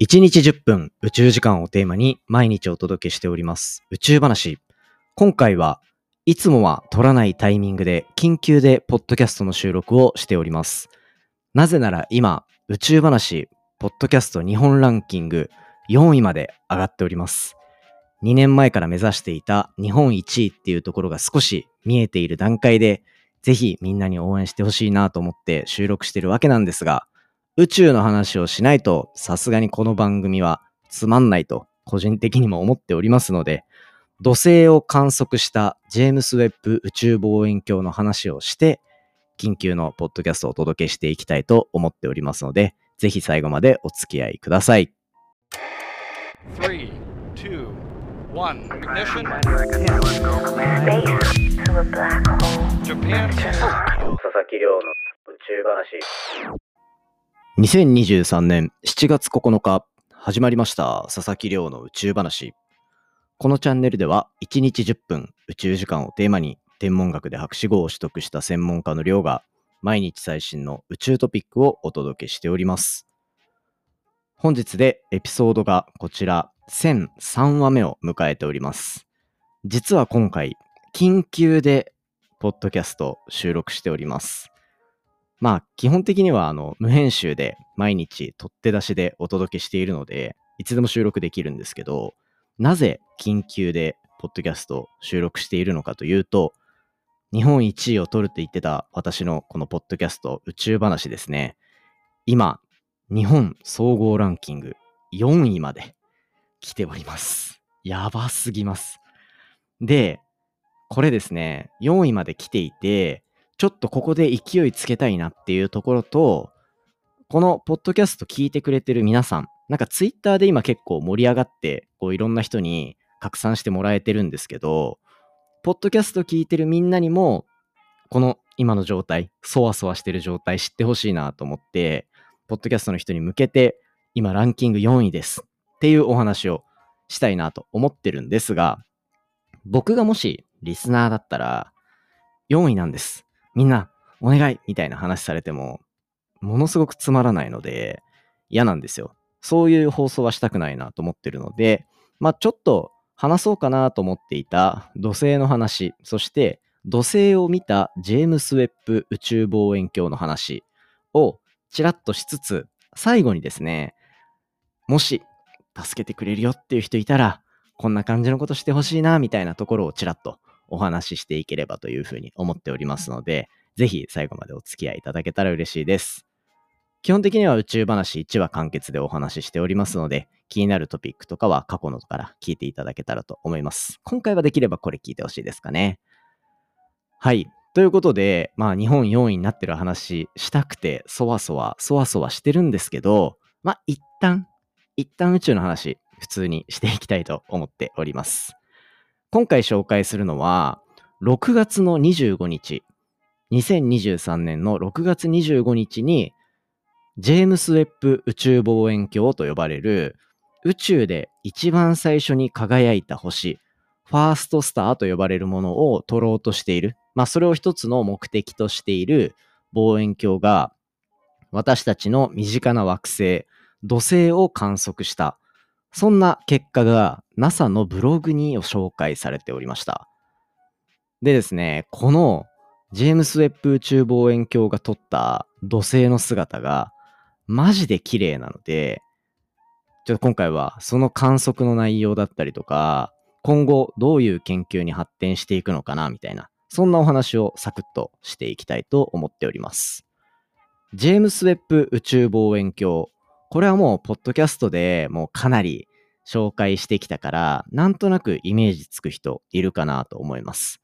1日10分宇宙時間をテーマに毎日お届けしております宇宙話。今回はいつもは撮らないタイミングで緊急でポッドキャストの収録をしております。なぜなら今宇宙話ポッドキャスト日本ランキング4位まで上がっております。2年前から目指していた日本1位っていうところが少し見えている段階でぜひみんなに応援してほしいなと思って収録してるわけなんですが宇宙の話をしないと、さすがにこの番組はつまんないと個人的にも思っておりますので、土星を観測したジェームス・ウェッブ宇宙望遠鏡の話をして、緊急のポッドキャストをお届けしていきたいと思っておりますので、ぜひ最後までお付き合いください。3 2 1 ignition. Japan. 佐々木亮の宇宙話。2023年7月9日始まりました佐々木亮の宇宙話。このチャンネルでは1日10分宇宙時間をテーマに天文学で博士号を取得した専門家の亮が毎日最新の宇宙トピックをお届けしております。本日でエピソードがこちら1003話目を迎えております。実は今回緊急でポッドキャスト収録しております。まあ、基本的には、あの、無編集で毎日取って出しでお届けしているので、いつでも収録できるんですけど、なぜ緊急でポッドキャスト収録しているのかというと、日本1位を取るって言ってた私のこのポッドキャスト宇宙話ですね。今、日本総合ランキング4位まで来ております。やばすぎます。で、これですね、4位まで来ていて、ちょっとここで勢いつけたいなっていうところと、このポッドキャスト聞いてくれてる皆さん、なんかツイッターで今結構盛り上がって、こういろんな人に拡散してもらえてるんですけど、ポッドキャスト聞いてるみんなにも、この今の状態、そわそわしてる状態知ってほしいなと思って、ポッドキャストの人に向けて、今ランキング4位ですっていうお話をしたいなと思ってるんですが、僕がもしリスナーだったら、4位なんです。みんな、お願いみたいな話されても、ものすごくつまらないので、嫌なんですよ。そういう放送はしたくないなと思ってるので、まあちょっと話そうかなと思っていた土星の話、そして土星を見たジェームス・ウェッブ宇宙望遠鏡の話をちらっとしつつ、最後にですね、もし助けてくれるよっていう人いたら、こんな感じのことしてほしいな、みたいなところをちらっとお話ししていければというふうに思っておりますので、ぜひ最後までお付き合いいただけたら嬉しいです。基本的には宇宙話1話完結でお話ししておりますので、気になるトピックとかは過去のから聞いていただけたらと思います。今回はできればこれ聞いてほしいですかね。はい。ということで、まあ日本4位になってる話したくて、そわそわ、そわそわしてるんですけど、まあ一旦、一旦宇宙の話、普通にしていきたいと思っております。今回紹介するのは、6月の25日、2023年の6月25日に、ジェームス・ウェッブ宇宙望遠鏡と呼ばれる宇宙で一番最初に輝いた星、ファーストスターと呼ばれるものを撮ろうとしている。まあ、それを一つの目的としている望遠鏡が、私たちの身近な惑星、土星を観測したそんな結果が NASA のブログに紹介されておりました。でですね、このジェームス・ウェッブ宇宙望遠鏡が撮った土星の姿がマジで綺麗なので、ちょっと今回はその観測の内容だったりとか、今後どういう研究に発展していくのかなみたいな、そんなお話をサクッとしていきたいと思っております。ジェームス・ウェッブ宇宙望遠鏡これはもう、ポッドキャストでもうかなり紹介してきたから、なんとなくイメージつく人いるかなと思います。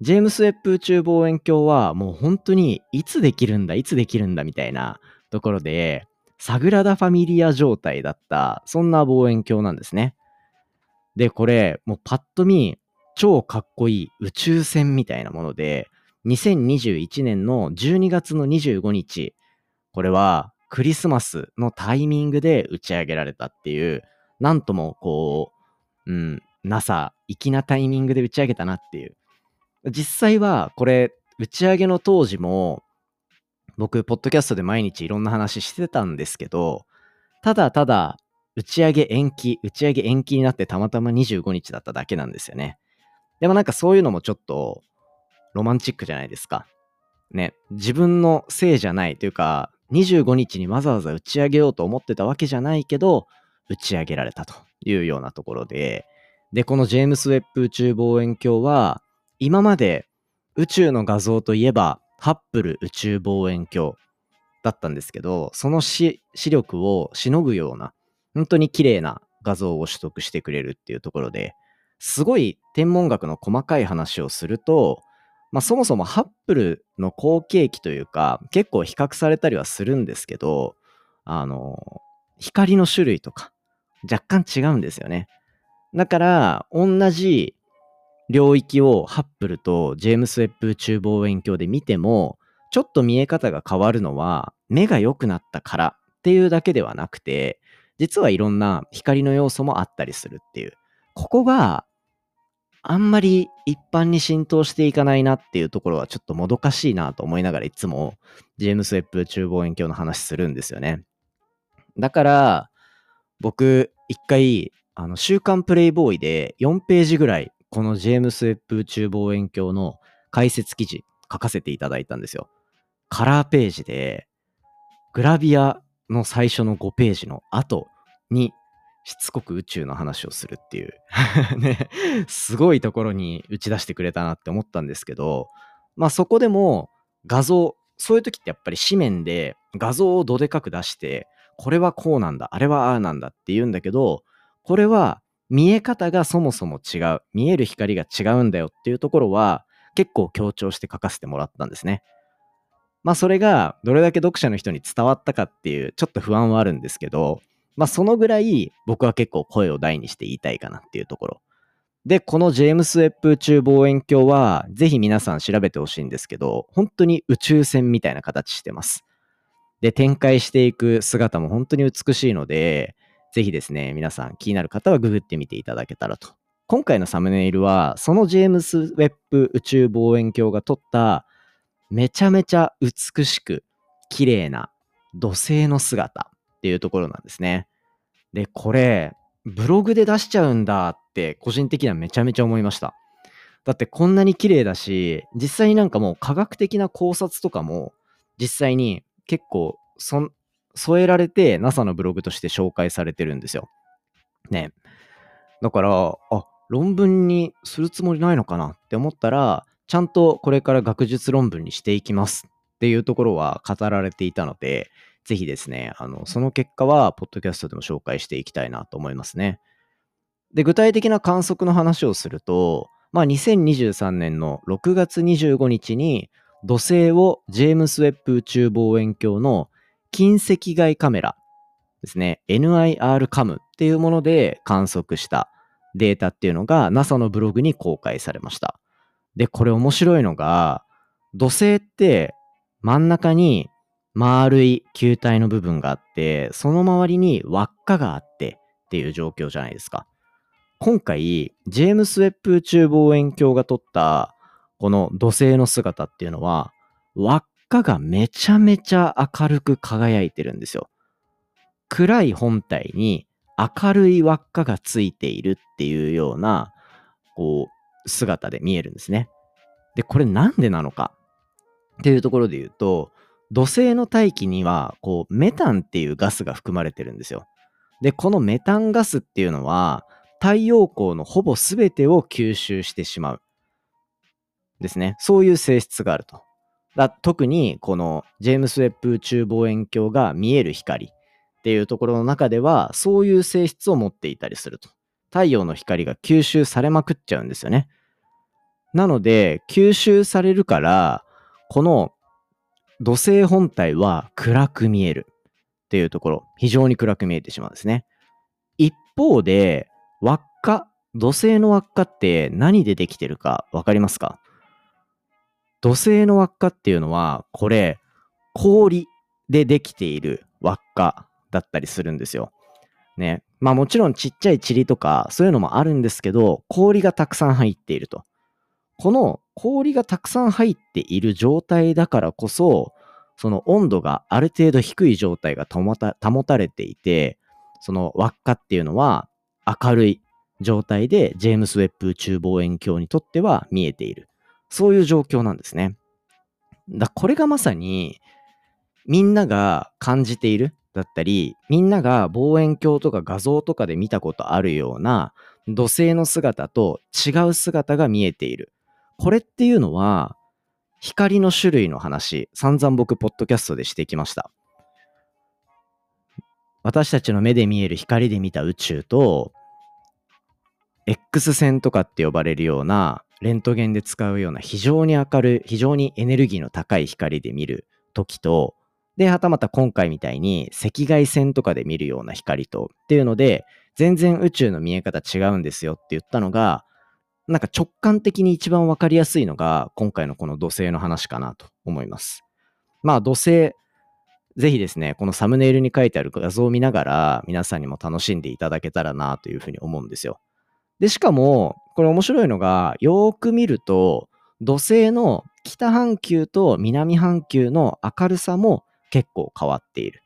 ジェームス・ウェッブ宇宙望遠鏡はもう本当にいつできるんだ、いつできるんだみたいなところで、サグラダ・ファミリア状態だった、そんな望遠鏡なんですね。で、これ、もうパッと見、超かっこいい宇宙船みたいなもので、2021年の12月の25日、これはクリスマスのタイミングで打ち上げられたっていう、なんともこう、うん、NASA、粋なタイミングで打ち上げたなっていう。実際は、これ、打ち上げの当時も、僕、ポッドキャストで毎日いろんな話してたんですけど、ただただ打ち上げ延期、打ち上げ延期になってたまたま25日だっただけなんですよね。でもなんかそういうのもちょっとロマンチックじゃないですか。ね、自分のせいじゃないというか、25日にわざわざ打ち上げようと思ってたわけじゃないけど、打ち上げられたというようなところで、で、このジェームス・ウェッブ宇宙望遠鏡は、今まで宇宙の画像といえば、ハッブル宇宙望遠鏡だったんですけど、その視力をしのぐような、本当に綺麗な画像を取得してくれるっていうところで、すごい天文学の細かい話をすると、まあ、そもそもハッブルの後継機というか、結構比較されたりはするんですけど、あの、光の種類とか、若干違うんですよね。だから、同じ領域をハッブルとジェームス・ウェッブ宇宙望遠鏡で見ても、ちょっと見え方が変わるのは、目が良くなったからっていうだけではなくて、実はいろんな光の要素もあったりするっていう。ここがあんまり一般に浸透していかないなっていうところはちょっともどかしいなと思いながらいつもジェームス・ウェッブ宇宙望遠鏡の話するんですよね。だから僕一回あの週刊プレイボーイで4ページぐらいこのジェームス・ウェッブ宇宙望遠鏡の解説記事書かせていただいたんですよ。カラーページでグラビアの最初の5ページの後にしつこく宇宙の話をするっていう ね、すごいところに打ち出してくれたなって思ったんですけど、まあそこでも画像、そういう時ってやっぱり紙面で画像をどでかく出して、これはこうなんだ、あれはああなんだって言うんだけど、これは見え方がそもそも違う、見える光が違うんだよっていうところは結構強調して書かせてもらったんですね。まあそれがどれだけ読者の人に伝わったかっていうちょっと不安はあるんですけど、まあ、そのぐらい僕は結構声を大にして言いたいかなっていうところ。で、このジェームス・ウェッブ宇宙望遠鏡は、ぜひ皆さん調べてほしいんですけど、本当に宇宙船みたいな形してます。で、展開していく姿も本当に美しいので、ぜひですね、皆さん気になる方はググってみていただけたらと。今回のサムネイルは、そのジェームス・ウェッブ宇宙望遠鏡が撮った、めちゃめちゃ美しく綺麗な土星の姿っていうところなんですね。で、これ、ブログで出しちゃうんだって個人的にはめちゃめちゃ思いました。だってこんなに綺麗だし、実際になんかもう科学的な考察とかも実際に結構添えられて NASA のブログとして紹介されてるんですよ。ね。だから、あ、論文にするつもりないのかなって思ったら、ちゃんとこれから学術論文にしていきますっていうところは語られていたので、ぜひですね、あの、その結果は、ポッドキャストでも紹介していきたいなと思いますね。で、具体的な観測の話をすると、まあ、2023年の6月25日に、土星をジェームス・ウェッブ宇宙望遠鏡の近赤外カメラですね、NIR カムっていうもので観測したデータっていうのが NASA のブログに公開されました。で、これ面白いのが、土星って真ん中に丸い球体の部分があって、その周りに輪っかがあってっていう状況じゃないですか。今回、ジェームス・ウェッブ宇宙望遠鏡が撮ったこの土星の姿っていうのは、輪っかがめちゃめちゃ明るく輝いてるんですよ。暗い本体に明るい輪っかがついているっていうような、こう、姿で見えるんですね。で、これなんでなのかっていうところで言うと、土星の大気にはこうメタンっていうガスが含まれてるんですよ。で、このメタンガスっていうのは太陽光のほぼ全てを吸収してしまう。ですね。そういう性質があると。だ特にこのジェームス・ウェッブ宇宙望遠鏡が見える光っていうところの中ではそういう性質を持っていたりすると。太陽の光が吸収されまくっちゃうんですよね。なので吸収されるからこの土星本体は暗く見えるっていうところ、非常に暗く見えてしまうんですね。一方で、輪っか、土星の輪っかって何でできてるかわかりますか？土星の輪っかっていうのは、これ、氷でできている輪っかだったりするんですよ。ね。まあもちろんちっちゃい塵とかそういうのもあるんですけど、氷がたくさん入っていると。この氷がたくさん入っている状態だからこそ、その温度がある程度低い状態が保たれていて、その輪っかっていうのは明るい状態でジェームス・ウェッブ宇宙望遠鏡にとっては見えている。そういう状況なんですね。だこれがまさにみんなが感じているだったり、みんなが望遠鏡とか画像とかで見たことあるような土星の姿と違う姿が見えている。これっていうのは、光の種類の話、散々僕、ポッドキャストでしてきました。私たちの目で見える光で見た宇宙と、X 線とかって呼ばれるような、レントゲンで使うような非常に明るい、非常にエネルギーの高い光で見る時と、で、はたまた今回みたいに赤外線とかで見るような光とっていうので、全然宇宙の見え方違うんですよって言ったのが、なんか直感的に一番わかりやすいのが、今回のこの土星の話かなと思います。まあ土星、ぜひですね、このサムネイルに書いてある画像を見ながら、皆さんにも楽しんでいただけたらなというふうに思うんですよ。で、しかも、これ面白いのが、よーく見ると、土星の北半球と南半球の明るさも結構変わっている。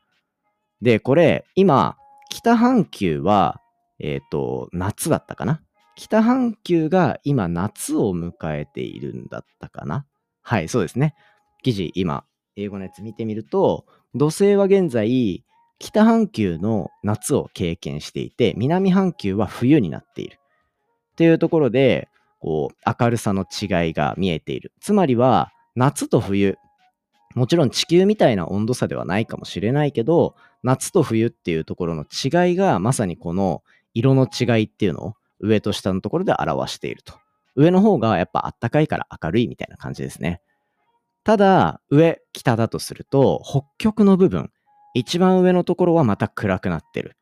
で、これ、今、北半球は、えっ、ー、と、夏だったかな北半球が今夏を迎えているんだったかな？はい、そうですね。記事、今、英語のやつ見てみると、土星は現在、北半球の夏を経験していて、南半球は冬になっている。っていうところで、こう、明るさの違いが見えている。つまりは、夏と冬もちろん地球みたいな温度差ではないかもしれないけど、夏と冬っていうところの違いがまさにこの色の違いっていうのを上と下のところで表していると。上の方がやっぱあったかいから明るいみたいな感じですね。ただ、上、北だとすると、北極の部分、一番上のところはまた暗くなってる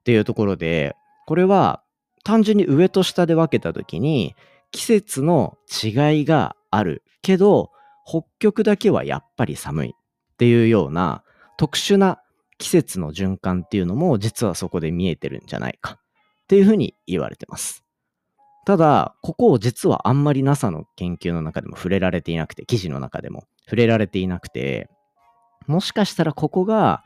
っていうところで、これは単純に上と下で分けた時に季節の違いがあるけど、北極だけはやっぱり寒いっていうような特殊な季節の循環っていうのも実はそこで見えてるんじゃないかっていうふうに言われてます。ただ、ここを実はあんまり NASA の研究の中でも触れられていなくて、記事の中でも触れられていなくて、もしかしたらここが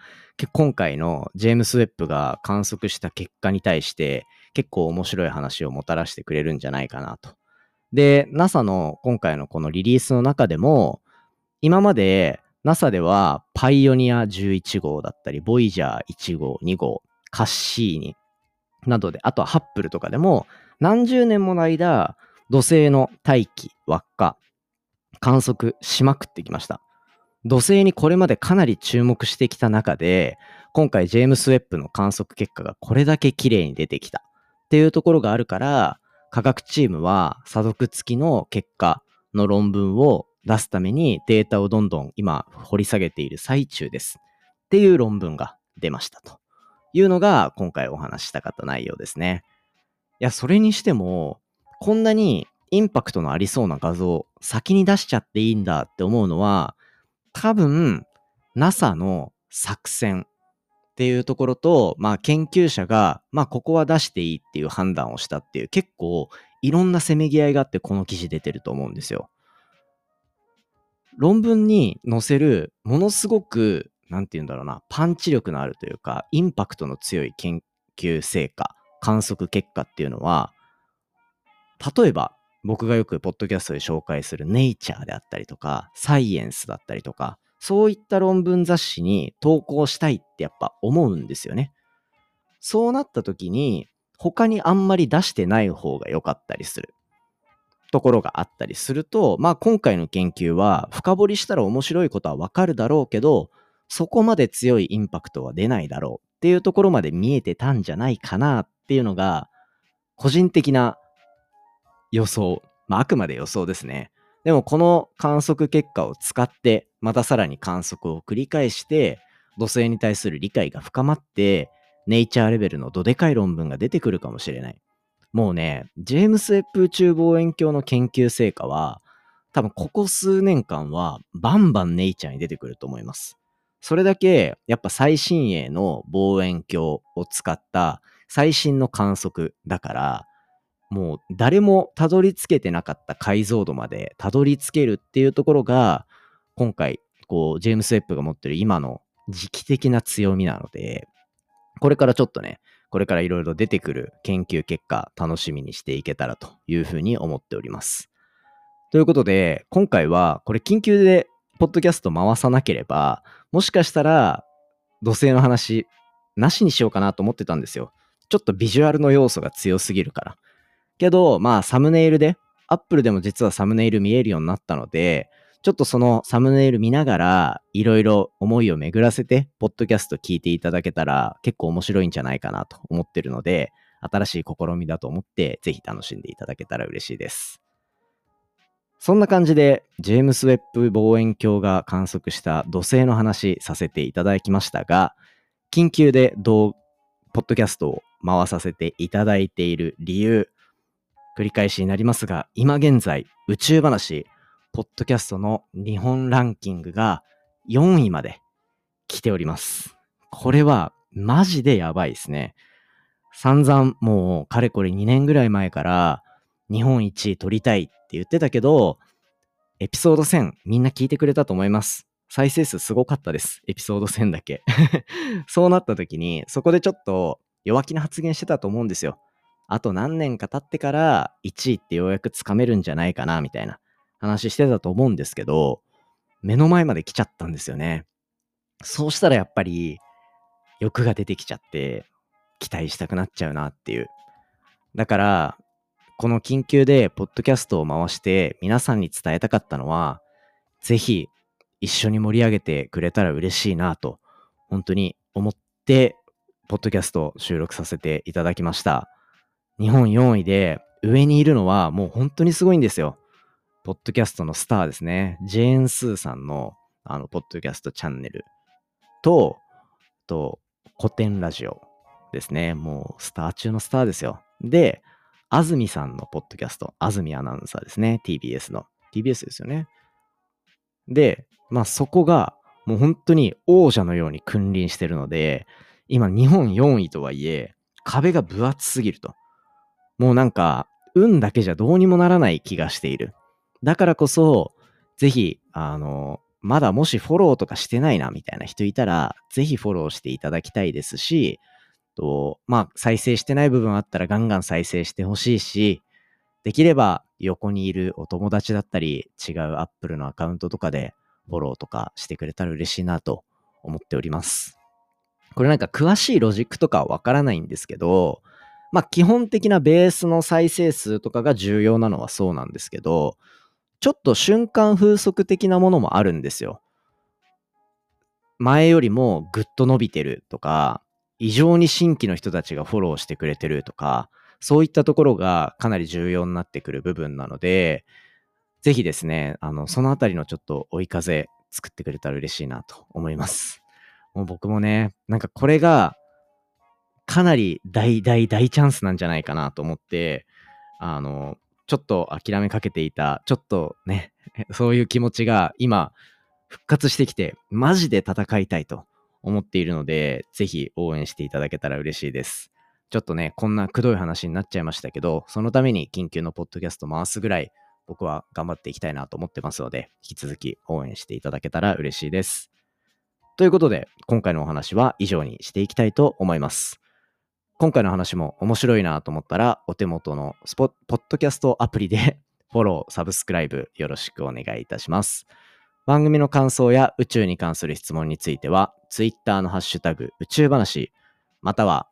今回のジェームス・ウェッブが観測した結果に対して結構面白い話をもたらしてくれるんじゃないかなとで、NASA の今回のこのリリースの中でも、今まで NASA ではパイオニア11号だったり、ボイジャー1号、2号、カッシーニなどで、あとはハップルとかでも何十年もの間、土星の大気、輪っか、観測しまくってきました。土星にこれまでかなり注目してきた中で、今回ジェームス・ウェッブの観測結果がこれだけ綺麗に出てきたっていうところがあるから、科学チームは査読付きの結果の論文を出すためにデータをどんどん今掘り下げている最中です。っていう論文が出ましたというのが今回お話したかった内容ですね。いや、それにしても、こんなにインパクトのありそうな画像先に出しちゃっていいんだって思うのは、多分 NASA の作戦っていうところと、まあ研究者が、まあここは出していいっていう判断をしたっていう、結構いろんなせめぎ合いがあってこの記事出てると思うんですよ。論文に載せるものすごく、なんて言うんだろうな、パンチ力のあるというか、インパクトの強い研究成果、観測結果っていうのは、例えば僕がよくポッドキャストで紹介するネイチャーであったりとか、サイエンスだったりとか、そういった論文雑誌に投稿したいってやっぱ思うんですよね。そうなった時に、他にあんまり出してない方が良かったりするところがあったりすると、まあ今回の研究は深掘りしたら面白いことはわかるだろうけど、そこまで強いインパクトは出ないだろうっていうところまで見えてたんじゃないかなっていうのが、個人的な予想。まああくまで予想ですね。でもこの観測結果を使って、またさらに観測を繰り返して、土星に対する理解が深まって、ネイチャーレベルのどでかい論文が出てくるかもしれない。もうね、ジェームス・ウェッブ宇宙望遠鏡の研究成果は、多分ここ数年間はバンバンネイチャーに出てくると思います。それだけ、やっぱ最新鋭の望遠鏡を使った最新の観測だから、もう誰もたどり着けてなかった解像度までたどり着けるっていうところが、今回、こう、ジェームス・ウェッブが持ってる今の時期的な強みなので、これからちょっとね、これからいろいろ出てくる研究結果、楽しみにしていけたらというふうに思っております。ということで、今回はこれ緊急でポッドキャスト回さなければ、もしかしたら土星の話なしにしようかなと思ってたんですよ。ちょっとビジュアルの要素が強すぎるから。けど、まあサムネイルで、アップルでも実はサムネイル見えるようになったので、ちょっとそのサムネイル見ながら、いろいろ思いを巡らせて、ポッドキャスト聞いていただけたら、結構面白いんじゃないかなと思ってるので、新しい試みだと思って、ぜひ楽しんでいただけたら嬉しいです。そんな感じで、ジェームス・ウェッブ望遠鏡が観測した土星の話させていただきましたが、緊急で同ポッドキャストを回させていただいている理由、繰り返しになりますが、今現在、宇宙話、ポッドキャストの日本ランキングが4位まで来ております。これはマジでやばいですね。散々もうかれこれ2年ぐらい前から日本一取りたいって言ってたけど、エピソード1000みんな聞いてくれたと思います。再生数すごかったです。エピソード1000だけ。そうなった時に、そこでちょっと弱気な発言してたと思うんですよ。あと何年か経ってから1位ってようやくつかめるんじゃないかな、みたいな。話してたと思うんですけど、目の前まで来ちゃったんですよね。そうしたらやっぱり欲が出てきちゃって期待したくなっちゃうなっていう。だから、この緊急でポッドキャストを回して皆さんに伝えたかったのは、ぜひ一緒に盛り上げてくれたら嬉しいなと、本当に思って、ポッドキャストを収録させていただきました。日本4位で上にいるのはもう本当にすごいんですよ。ポッドキャストのスターですね。ジェーン・スーさんの、あの、ポッドキャストチャンネルと、と、古典ラジオですね。もう、スター中のスターですよ。で、安住さんのポッドキャスト、安住アナウンサーですね。TBS の。TBS ですよね。で、まあそこが、もう本当に王者のように君臨してるので、今日本4位とはいえ、壁が分厚すぎると。もうなんか、運だけじゃどうにもならない気がしている。だからこそ、ぜひ、あの、まだもしフォローとかしてないなみたいな人いたら、ぜひフォローしていただきたいですし、とまあ、再生してない部分あったらガンガン再生してほしいし、できれば横にいるお友達だったり、違う Apple のアカウントとかでフォローとかしてくれたら嬉しいなと思っております。これなんか詳しいロジックとかはわからないんですけど、まあ基本的なベースの再生数とかが重要なのはそうなんですけど、ちょっと瞬間風速的なものもあるんですよ。前よりもぐっと伸びてるとか、異常に新規の人たちがフォローしてくれてるとか、そういったところがかなり重要になってくる部分なので、ぜひですね、あの、そのあたりのちょっと追い風作ってくれたら嬉しいなと思います。もう僕もね、なんかこれがかなり大大大チャンスなんじゃないかなと思って、あの、ちょっと諦めかけていた、ちょっとね、そういう気持ちが今、復活してきて、マジで戦いたいと思っているので、ぜひ応援していただけたら嬉しいです。ちょっとね、こんなくどい話になっちゃいましたけど、そのために緊急のポッドキャスト回すぐらい、僕は頑張っていきたいなと思ってますので、引き続き応援していただけたら嬉しいです。ということで、今回のお話は以上にしていきたいと思います。今回の話も面白いなと思ったら、お手元のスポポッドキャストアプリで フォロー、サブスクライブよろしくお願いいたします。番組の感想や宇宙に関する質問については、Twitter のハッシュタグ宇宙話、または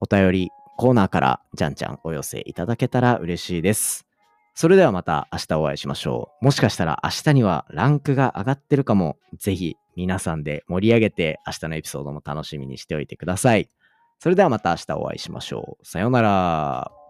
お便りコーナーからじゃんじゃんお寄せいただけたら嬉しいです。それではまた明日お会いしましょう。もしかしたら明日にはランクが上がってるかも。ぜひ皆さんで盛り上げて明日のエピソードも楽しみにしておいてください。それではまた明日お会いしましょう。さようなら。